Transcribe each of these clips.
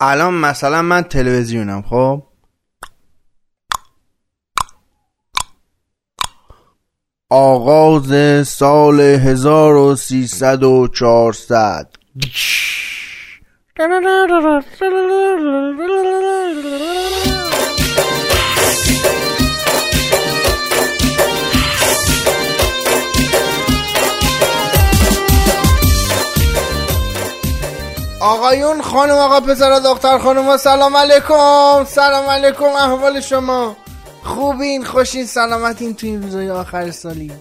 الان مثلا من تلویزیونم خب؟ آغاز سال 1300 و 400 آقایون خانم آقا پسر دختر خانم سلام علیکم. سلام علیکم احوال شما؟ خوبین خوشین سلامتین تو این روزای آخر سالی.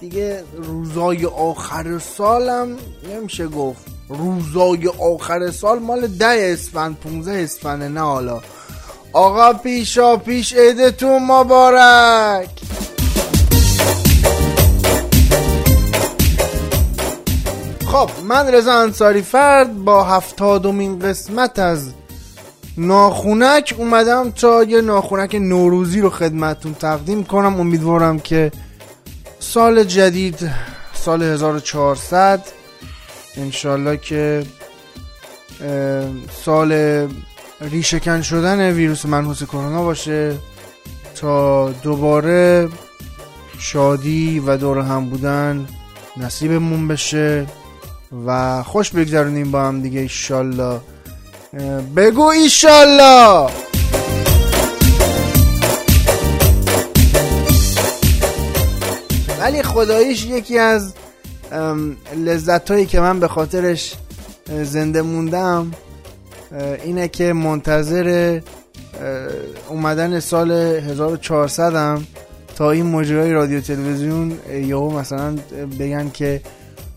دیگه روزای آخر سالم نمیشه گفت. روزای آخر سال مال ده اسفند 15 اسفند نه حالا. آقا پیشا پیش عیدتون مبارک. خب من رضا انصاری فرد با هفتادمین قسمت از ناخونک اومدم تا یه ناخونک نوروزی رو خدمتون تقدیم کنم. امیدوارم که سال جدید سال 1400 انشالله که سال ریشکن شدن ویروس منحوس کرونا باشه تا دوباره شادی و دور هم بودن نصیبمون بشه. و خوش بگذرونیم با هم دیگه ایشالله. بگو ایشالله. ولی خداییش یکی از لذت هایی که من به خاطرش زنده موندم اینه که منتظر اومدن سال 1400 هم تا این مجرای رادیو تلویزیون یهو مثلا بگن که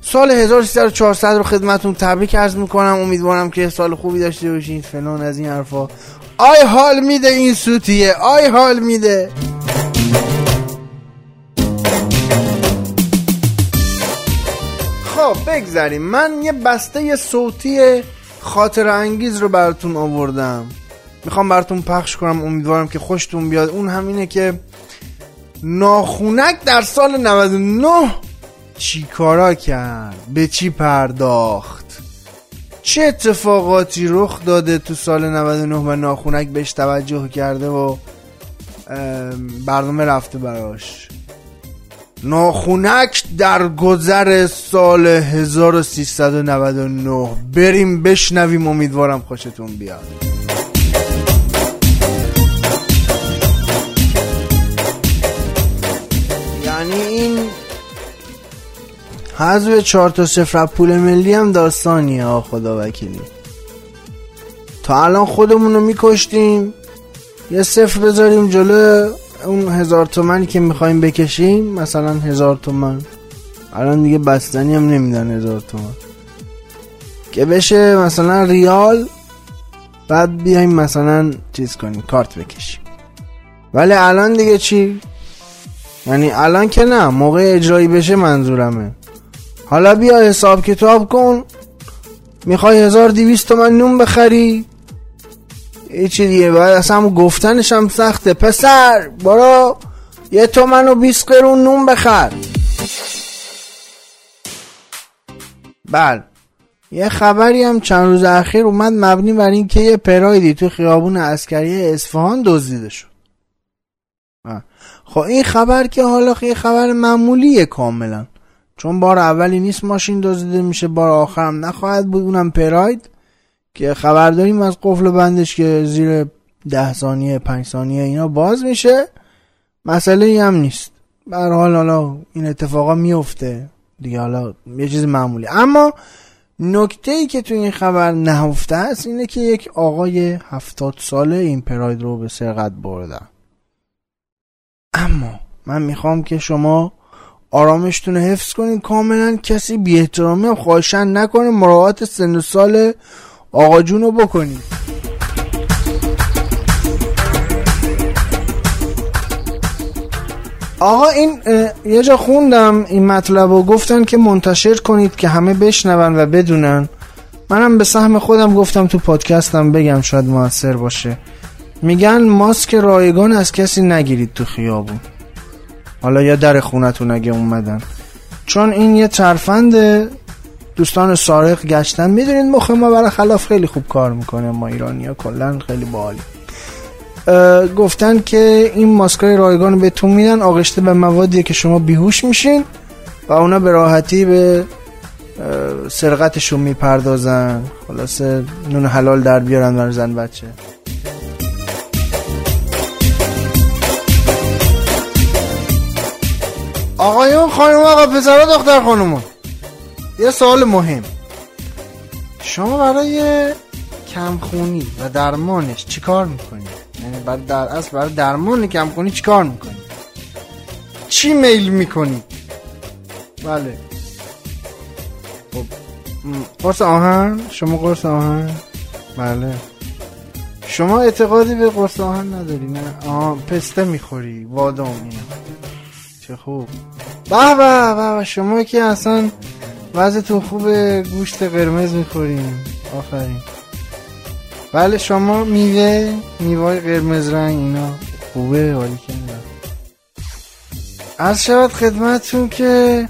سال 1400 رو خدمتون تبریک عرض می‌کنم. امیدوارم که سال خوبی داشته باشین. فلان از این حرفا. آی حال میده این سوتیه. آی حال میده. خب بگذاریم. من یه بسته صوتی خاطر انگیز رو براتون آوردم. می‌خوام براتون پخش کنم. امیدوارم که خوشتون بیاد. اون همینه که ناخونک در سال 99 چی کارا کرد؟ به چی پرداخت؟ چه اتفاقاتی رخ داده تو سال 99 و ناخونک بهش توجه کرده و برنامه رفته براش؟ ناخونک در گذر سال 1399 بریم بشنویم امیدوارم خوشتون بیاد. حذف چهار تا صفر پول ملی هم داستانیه ها خدا وکیلی. تا الان خودمون رو میکشتیم یه صفر بذاریم جلو اون هزار تومنی که می‌خوایم بکشیم مثلا هزار تومن. الان دیگه بستنی هم نمیدن هزار تومن. که بشه مثلا ریال بعد بیایم مثلا چیز کنیم کارت بکشیم. ولی الان دیگه چی؟ یعنی الان که نه موقع اجرایی بشه منظورمه. حالا بیا حساب کتاب کن. می‌خوای هزار دیویست تومن نون بخری؟ چی دیگه باید اصلا گفتنش هم سخته. پسر برو. یه تومن و بیست قرون نون بخر. بله. یه خبری هم چند روز اخیر اومد مبنی بر این که یه پرایدی تو خیابون اسکری اصفهان دزدیده شد. خب این خبر که حالا یه خبر معمولیه کاملا. چون بار اولی نیست ماشین دزدیده میشه بار آخرم نخواهد بود. اونم پراید که خبر داریم از قفل بندش که زیر ده ثانیه پنج ثانیه اینا باز میشه. مسئله ای هم نیست. بر حال حالا این اتفاقا میفته دیگه. حالا یه چیز معمولی. اما نکته ای که تو این خبر نهفته است اینه که یک آقای هفتاد ساله این پراید رو به سرقت بردن. اما من می‌خوام که شما آرامشتون رو حفظ کنین. کاملا کسی بی احترامی هم خواهشن نکنه مراعات سن و سال آقا جون رو بکنید آقا این یه جا خوندم این مطلب رو. گفتن که منتشر کنید که همه بشنون و بدونن. منم به سهم خودم گفتم تو پادکستم بگم شاید موثر باشه. میگن ماسک رایگان از کسی نگیرید تو خیابون. حالا یا در خونتون اگه اومدن. چون این یه ترفند دوستان سارق گشتن. می‌دونید مخ ما برای خلاف خیلی خوب کار می‌کنه. ما ایرانی ها کلن خیلی باحالی. گفتن که این ماسکای رایگان بهتون میدن. آغشته به موادیه که شما بیهوش میشین و اونا به راحتی به سرقتشون می‌پردازن. خلاصه نون حلال در بیارن برای زن بچه. آقایون خانم آقا پسر دختر خانوما. یه سوال مهم. شما برای کمخونی و درمانش چیکار می‌کنی؟ یعنی برای در اصل برای درمان کمخونی چیکار می‌کنی؟ چی میل می‌کنی؟ بله. خب قرص آهن؟ شما قرص آهن؟ بله. شما اعتقادی به قرص آهن نداری نه؟ آه پسته می‌خوری وادام اینا چه خوب. به به به شما که اصلا وضعتون خوبه گوشت قرمز می‌خوریم آفرین. بله شما میوه میوه قرمز رنگ اینا خوبه ولی که از شود خدمتتون که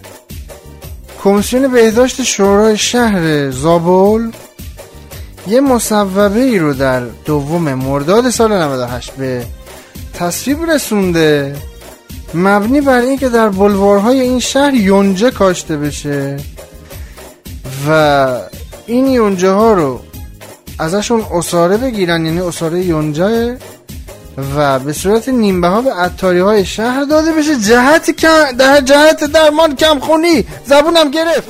کمیسیون بهداشت شورای شهر زابل یه مصوبه ای رو در دوم مرداد سال 98 به تصویب رسونده. مبنی بر اینکه در بلوارهای این شهر یونجه کاشته بشه و این یونجه ها رو ازشون اصاره بگیرن یعنی اصاره یونجه و به صورت نیمبه ها به عطاری های شهر داده بشه. جهت کم در جهت درمان کم خونی. زبونم گرفت.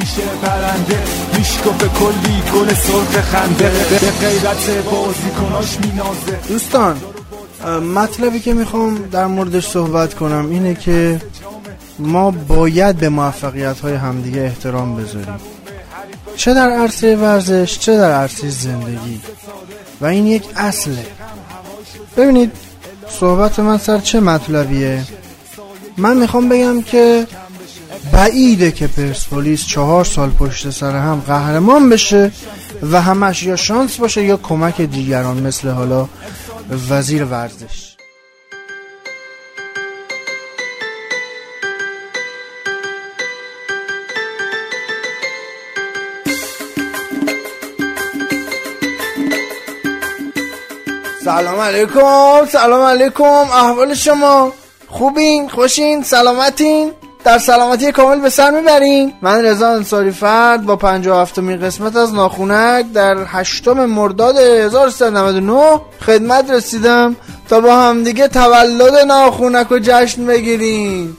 میشه پرنده. کلی گل سرخ خنده. به غیرت بازیکناش مینازه. دوستان مطلبی که می‌خوام در موردش صحبت کنم اینه که ما باید به موفقیت های همدیگه احترام بذاریم. چه در عرصه ورزش چه در عرصه زندگی. و این یک اصله ببینید صحبت من سر چه مطلبیه؟ من می‌خوام بگم که بعیده که پرسپولیس چهار سال پشت سر هم قهرمان بشه و همش یا شانس باشه یا کمک دیگران مثل حالا وزیر ورزش. سلام علیکم سلام علیکم احوال شما؟ خوبین؟ خوشین؟ سلامتین؟ در سلامتی کامل به سر می‌برین من رضا انصاری فرد با 57 مین قسمت از ناخونک در هشتم مرداد 1399 خدمت رسیدم تا با همدیگه تولد ناخونک و جشن بگیریم.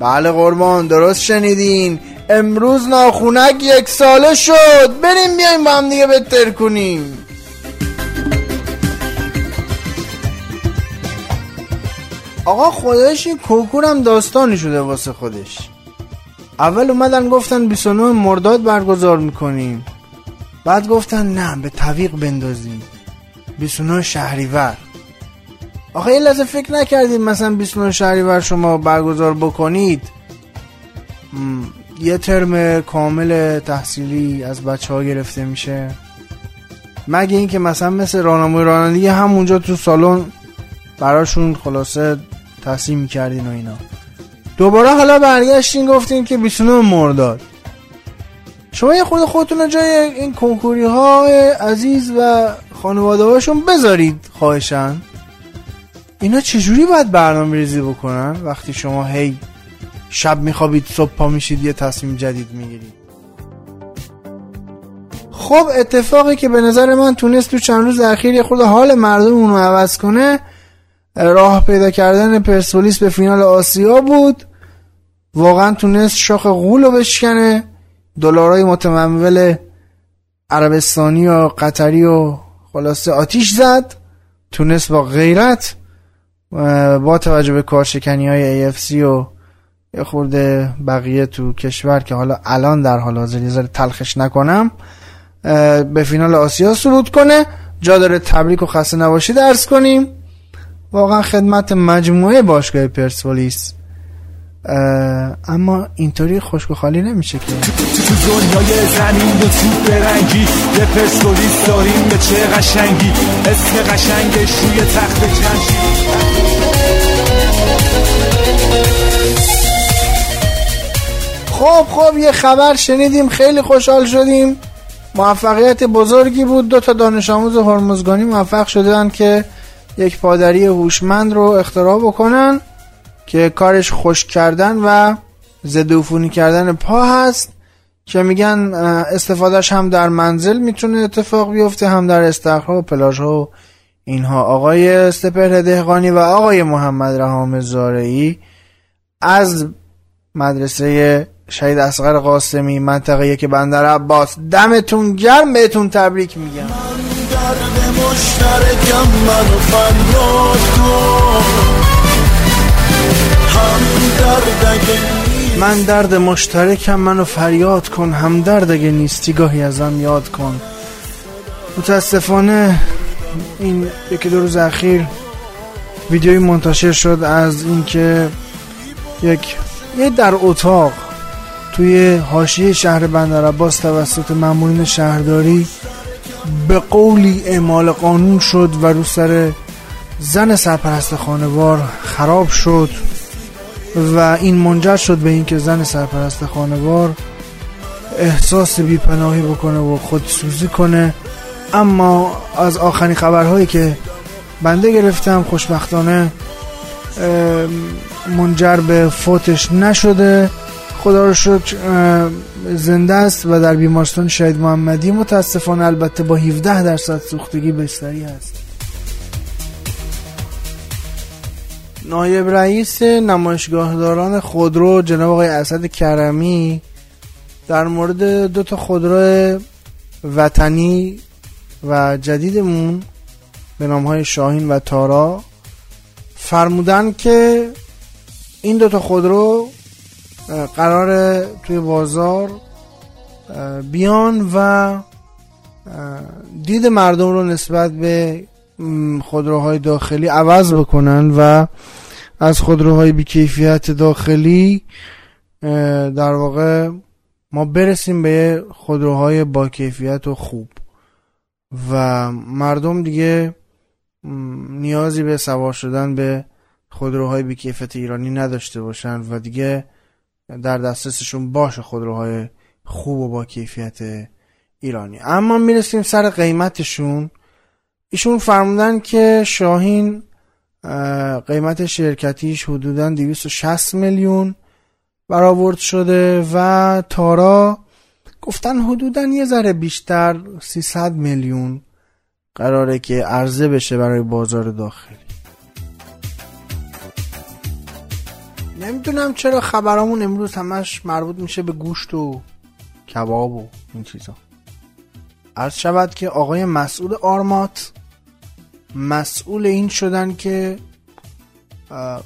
بله قربان درست شنیدین. امروز ناخونک یک ساله شد. بریم بیایم با همدیگه بتر کنیم. آقا خودش این کوکورم داستانی شده واسه خودش. اول اومدن گفتن 29 مرداد برگزار می‌کنیم. بعد گفتن نه به طویق بندازیم. 29 شهریور. آخه یه لحظه فکر نکردید مثلا 29 شهریور شما برگزار بکنید؟ یه ترم کامل تحصیلی از بچه ها گرفته میشه. مگه اینکه مثلا مثل راهنمای رانندگی همونجا تو سالن براشون خلاصه تحصیل می‌کردین و اینا. دوباره حالا برگشتین گفتین که 29 مرداد. شما یه خود خودتون رو جای این کنکوری های عزیز و خانواده هاشون بذارید خواهشن اینا چجوری باید برنامه ریزی بکنن وقتی شما هی شب میخوابید صبح پا میشید یه تصمیم جدید می‌گیرید؟ خب اتفاقی که به نظر من تونست تو چند روز اخیر یه خود حال مردم اونو عوض کنه راه پیدا کردن پرسپولیس به فینال آسیا بود. واقعا تونست شاخ غول رو بشکنه. دلارای متمول عربستانی و قطری و خلاصه آتیش زد. تونست با غیرت با توجه به کارشکنی های AFC و یه خورده بقیه تو کشور که حالا الان در حال حاضر یه تلخش نکنم به فینال آسیا صعود کنه. جا داره تبریک و خسته نباشی درس کنیم. واقعا خدمت مجموعه باشگاه پرسپولیس اما اینطوری خشک و خالی نمیشه که. تو دنیای زمین و تو برنگی به پرسپولیس داریم به چه قشنگی؟ اسم قشنگش روی تخت خب خب یه خبر شنیدیم خیلی خوشحال شدیم. موفقیت بزرگی بود دو تا دانش آموز هرمزگانی موفق شدن که یک پادری هوشمند رو اختراع بکنن که کارش خشک کردن و ضد کردن پا هست که میگن استفادهش هم در منزل می‌تونه اتفاق بیفته هم در استخرها و پلاژ ها اینها. آقای سپر دهقانی و آقای محمد رحام زارعی از مدرسه شهید اصغر قاسمی منطقه که بندر عباس. دمتون گرم بهتون تبریک میگم. مشترکم من فریاد کن. من درد مشترکم منو فریاد کن. هم درد اگه نیستی گاهی ازم یاد کن. متاسفانه این یکی دو روز اخیر ویدیوی منتشر شد از اینکه یک یه در اتاق توی حاشیه شهر بندر عباس توسط مامورین شهرداری به قولی اعمال قانون شد و رو سر زن سرپرست خانوار خراب شد و این منجر شد به اینکه زن سرپرست خانوار احساس بیپناهی بکنه و خودسوزی کنه. اما از آخرین خبرهایی که بنده گرفتم خوشبختانه منجر به فوتش نشده. خدا رو شکر زنده است و در بیمارستان شهید محمدی متاسفانه البته با 17 درصد سوختگی بستری هست. نایب رئیس نمایشگاهداران خودرو جناب آقای اسد کرمی در مورد دو تا خودرو وطنی و جدیدمون به نام های شاهین و تارا فرمودن که این دوتا خودرو قرار توی بازار بیان و دید مردم رو نسبت به خودروهای داخلی عوض بکنن و از خودروهای بیکیفیت داخلی در واقع ما برسیم به خودروهای با کیفیت و خوب. و مردم دیگه نیازی به سوار شدن به خودروهای بیکیفیت ایرانی نداشته باشن و دیگه در دسترسشون باشه خودروهای خوب و با کیفیت ایرانی. اما می‌رسیم سر قیمتشون. ایشون فرمودن که شاهین قیمت شرکتیش حدودا 260 میلیون برآورد شده و تارا گفتن حدودا یه ذره بیشتر 300 میلیون قراره که عرضه بشه برای بازار داخلی. نمی‌دونم چرا خبرامون امروز همش مربوط میشه به گوشت و کباب و این چیزا. عرض شود که آقای مسئول آرمات مسئول این شدن که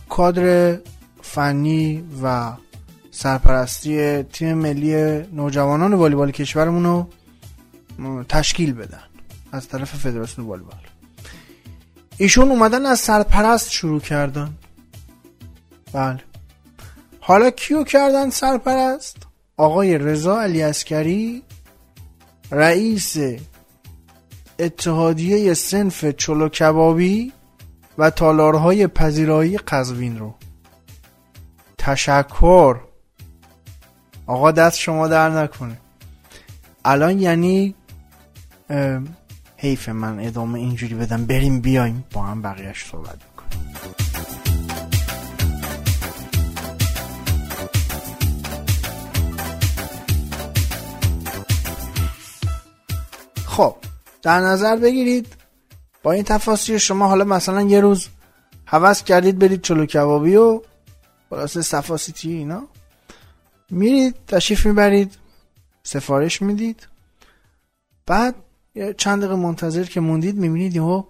کادر فنی و سرپرستی تیم ملی نوجوانان والیبال کشورمون رو تشکیل بدن از طرف فدراسیون والیبال. ایشون اومدن از سرپرست شروع کردن. بله. حالا کیو کردن سرپرست؟ آقای رضا علی اسکری رئیس اتحادیه سنف چلو کبابی و تالارهای پذیرایی قزوین رو. تشکر. آقا دست شما در نکنه. الان یعنی حیف من ادامه اینجوری بدم. بریم بیایم. با هم بقیهش صحبت می‌کنیم. خب در نظر بگیرید با این تفاصیل شما حالا مثلا یه روز حوض کردید برید چلو کبابی و خلاصه صفاسیتی اینا. میرید تشریف می‌برید سفارش می‌دید. بعد چند دقیقه منتظر که موندید می‌بینید یهو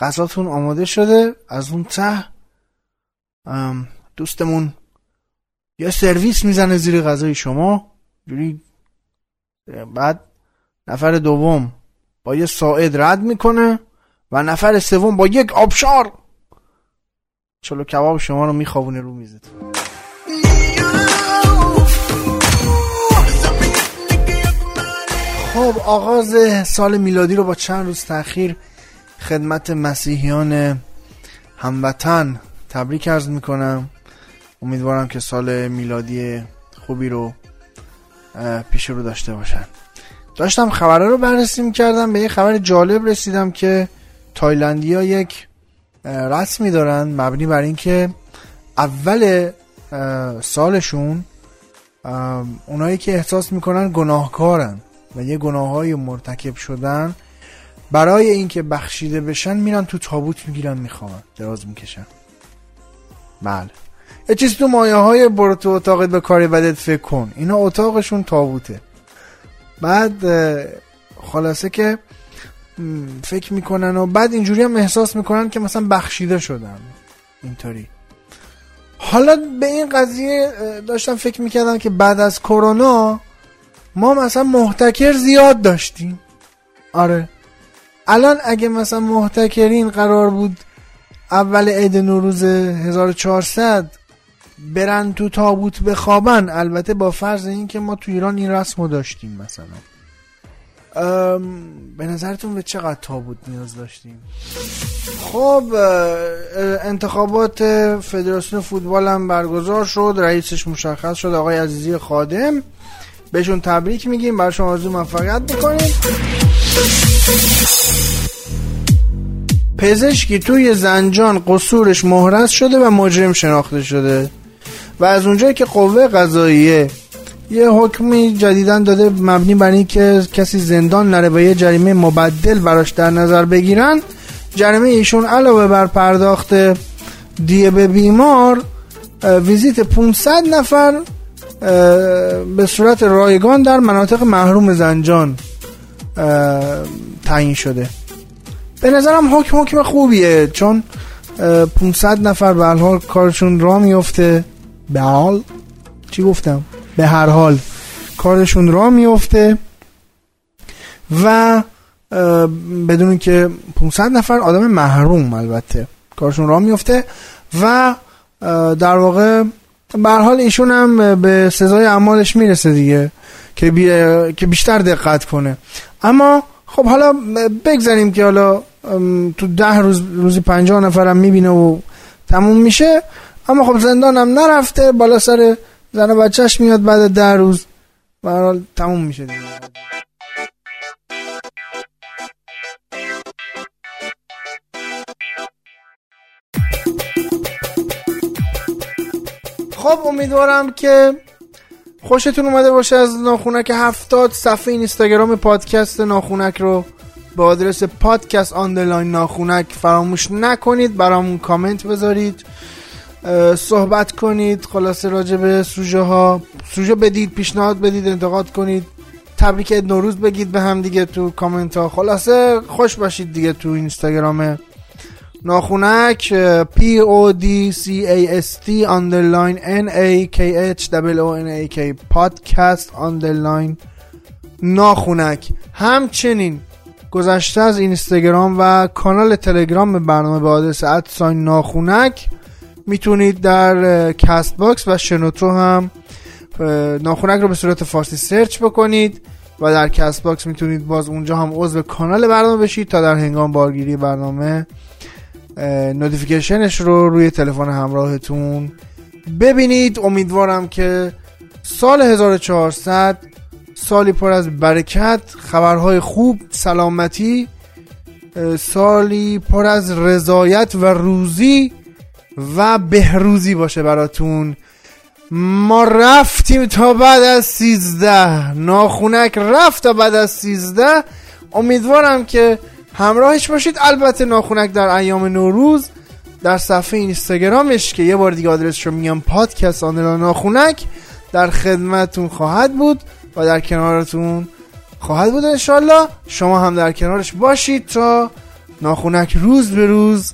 غذاتون آماده شده از اون ته دوستمون یه سرویس می‌زنه زیر غذای شما. جوری بعد نفر دوم با یه ساعد رد می‌کنه و نفر سوم با یک آبشار چلو کباب شما رو میخوابونه رو میزتون خب آغاز سال میلادی رو با چند روز تاخیر خدمت مسیحیان هموطن تبریک ارز می‌کنم. امیدوارم که سال میلادی خوبی رو پیش رو داشته باشن. داشتم خبره رو بررسی می‌کردم به یه خبر جالب رسیدم که تایلندی ها یک رسمی دارن مبنی بر اینکه اول سالشون اونایی که احساس می‌کنن گناهکارن و یه گناه های مرتکب شدن. برای اینکه بخشیده بشن میرن تو تابوت می‌گیرن می‌خوان دراز می‌کشن. بله. یه چیز تو مایه های برو تو اتاقت به کاری بدت فکر کن. اینا اتاقشون تابوته. بعد خلاصه که فکر می‌کنن و بعد اینجوری هم احساس می‌کنن که مثلا بخشیده شدن. اینطوری. حالا به این قضیه داشتم فکر می‌کردم که بعد از کرونا ما مثلا محتکر زیاد داشتیم. آره. الان اگه مثلا محتکرین قرار بود اول عید نوروز 1400 برن تو تابوت بخوابن. البته با فرض این که ما تو ایران این رسم رو داشتیم مثلا. به نظرتون به چقدر تابوت نیاز داشتیم؟ خب انتخابات فدراسیون فوتبال هم برگزار شد. رئیسش مشخص شد آقای عزیزی خادم. بهشون تبریک میگیم. شما آرزو موفقیت می‌کنیم. پزشکی توی زنجان قصورش مهرس شده و مجرم شناخته شده. و از اونجایی که قوه قضاییه یه حکمی جدیدن داده مبنی بر اینکه کسی زندان نره و یه جریمه مبدل براش در نظر بگیرن جریمه ایشون علاوه بر پرداخت دیه به بیمار ویزیت 500 نفر به صورت رایگان در مناطق محروم زنجان تعیین شده. به نظرم حکم حکم خوبیه چون 500 نفر به حال کارشون را میفته به حال چی گفتم؟ به هر حال کارشون را میفته و بدون که 500 نفر آدم محروم البته کارشون را میفته و در واقع به حال ایشون هم به سزای اعمالش می‌رسه دیگه که, بی... که بیشتر دقت کنه. اما خب حالا بگذاریم که حالا تو ده روز روزی پنجاه نفرم می‌بینه و تموم میشه. اما خب زندانم نرفته بالا سر زن و بچهش میاد بعد ده روز. و تموم میشه دیگه. خب امیدوارم که خوشتون اومده باشه از ناخونک هفتاد صفحه اینستاگرام پادکست ناخونک رو به آدرس پادکست underline ناخونک فراموش نکنید برامون کامنت بذارید. صحبت کنید خلاصه راجع به سوژه ها. سوژه بدید پیشنهاد بدید انتقاد کنید. تبریک نوروز بگید به هم دیگه تو کامنت ها. خلاصه خوش باشید دیگه تو اینستاگرام. ناخونک P O D C A S T underline N A K H O N A K podcast underline ناخونک. همچنین گذشته از اینستاگرام و کانال تلگرام برنامه به آدرس at sign ناخونک می‌تونید در Castbox و شنوتو هم ناخونک رو به صورت فارسی سرچ بکنید و در Castbox می‌تونید باز اونجا هم عضو کانال برنامه بشید تا در هنگام بارگیری برنامه نوتیفیکیشنش رو روی تلفن همراهتون ببینید. امیدوارم که سال 1400 سالی پر از برکت خبرهای خوب سلامتی سالی پر از رضایت و روزی و بهروزی باشه براتون. ما رفتیم تا بعد از سیزده. ناخونک رفت تا بعد از سیزده. امیدوارم که همراهش باشید. البته ناخونک در ایام نوروز در صفحه اینستاگرامش که یه بار دیگه آدرسش رو میام پادکست آن ناخونک در خدمتتون خواهد بود و در کنارتون خواهد بود انشالله شما هم در کنارش باشید تا ناخونک روز به روز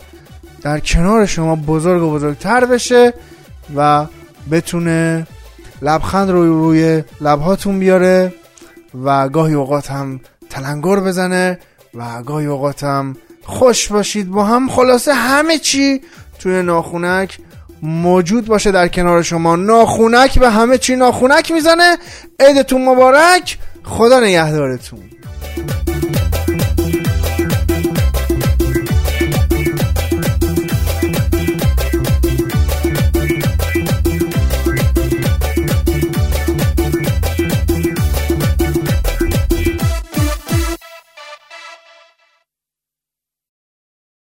در کنار شما بزرگ و بزرگتر بشه و بتونه لبخند روی روی لبهاتون بیاره و گاهی اوقات هم تلنگر بزنه و گاهی اوقات هم خوش باشید. با هم خلاصه همه چی توی ناخونک موجود باشه در کنار شما. ناخونک به همه چی ناخونک می‌زنه. عیدتون مبارک. خدا نگهدارتون.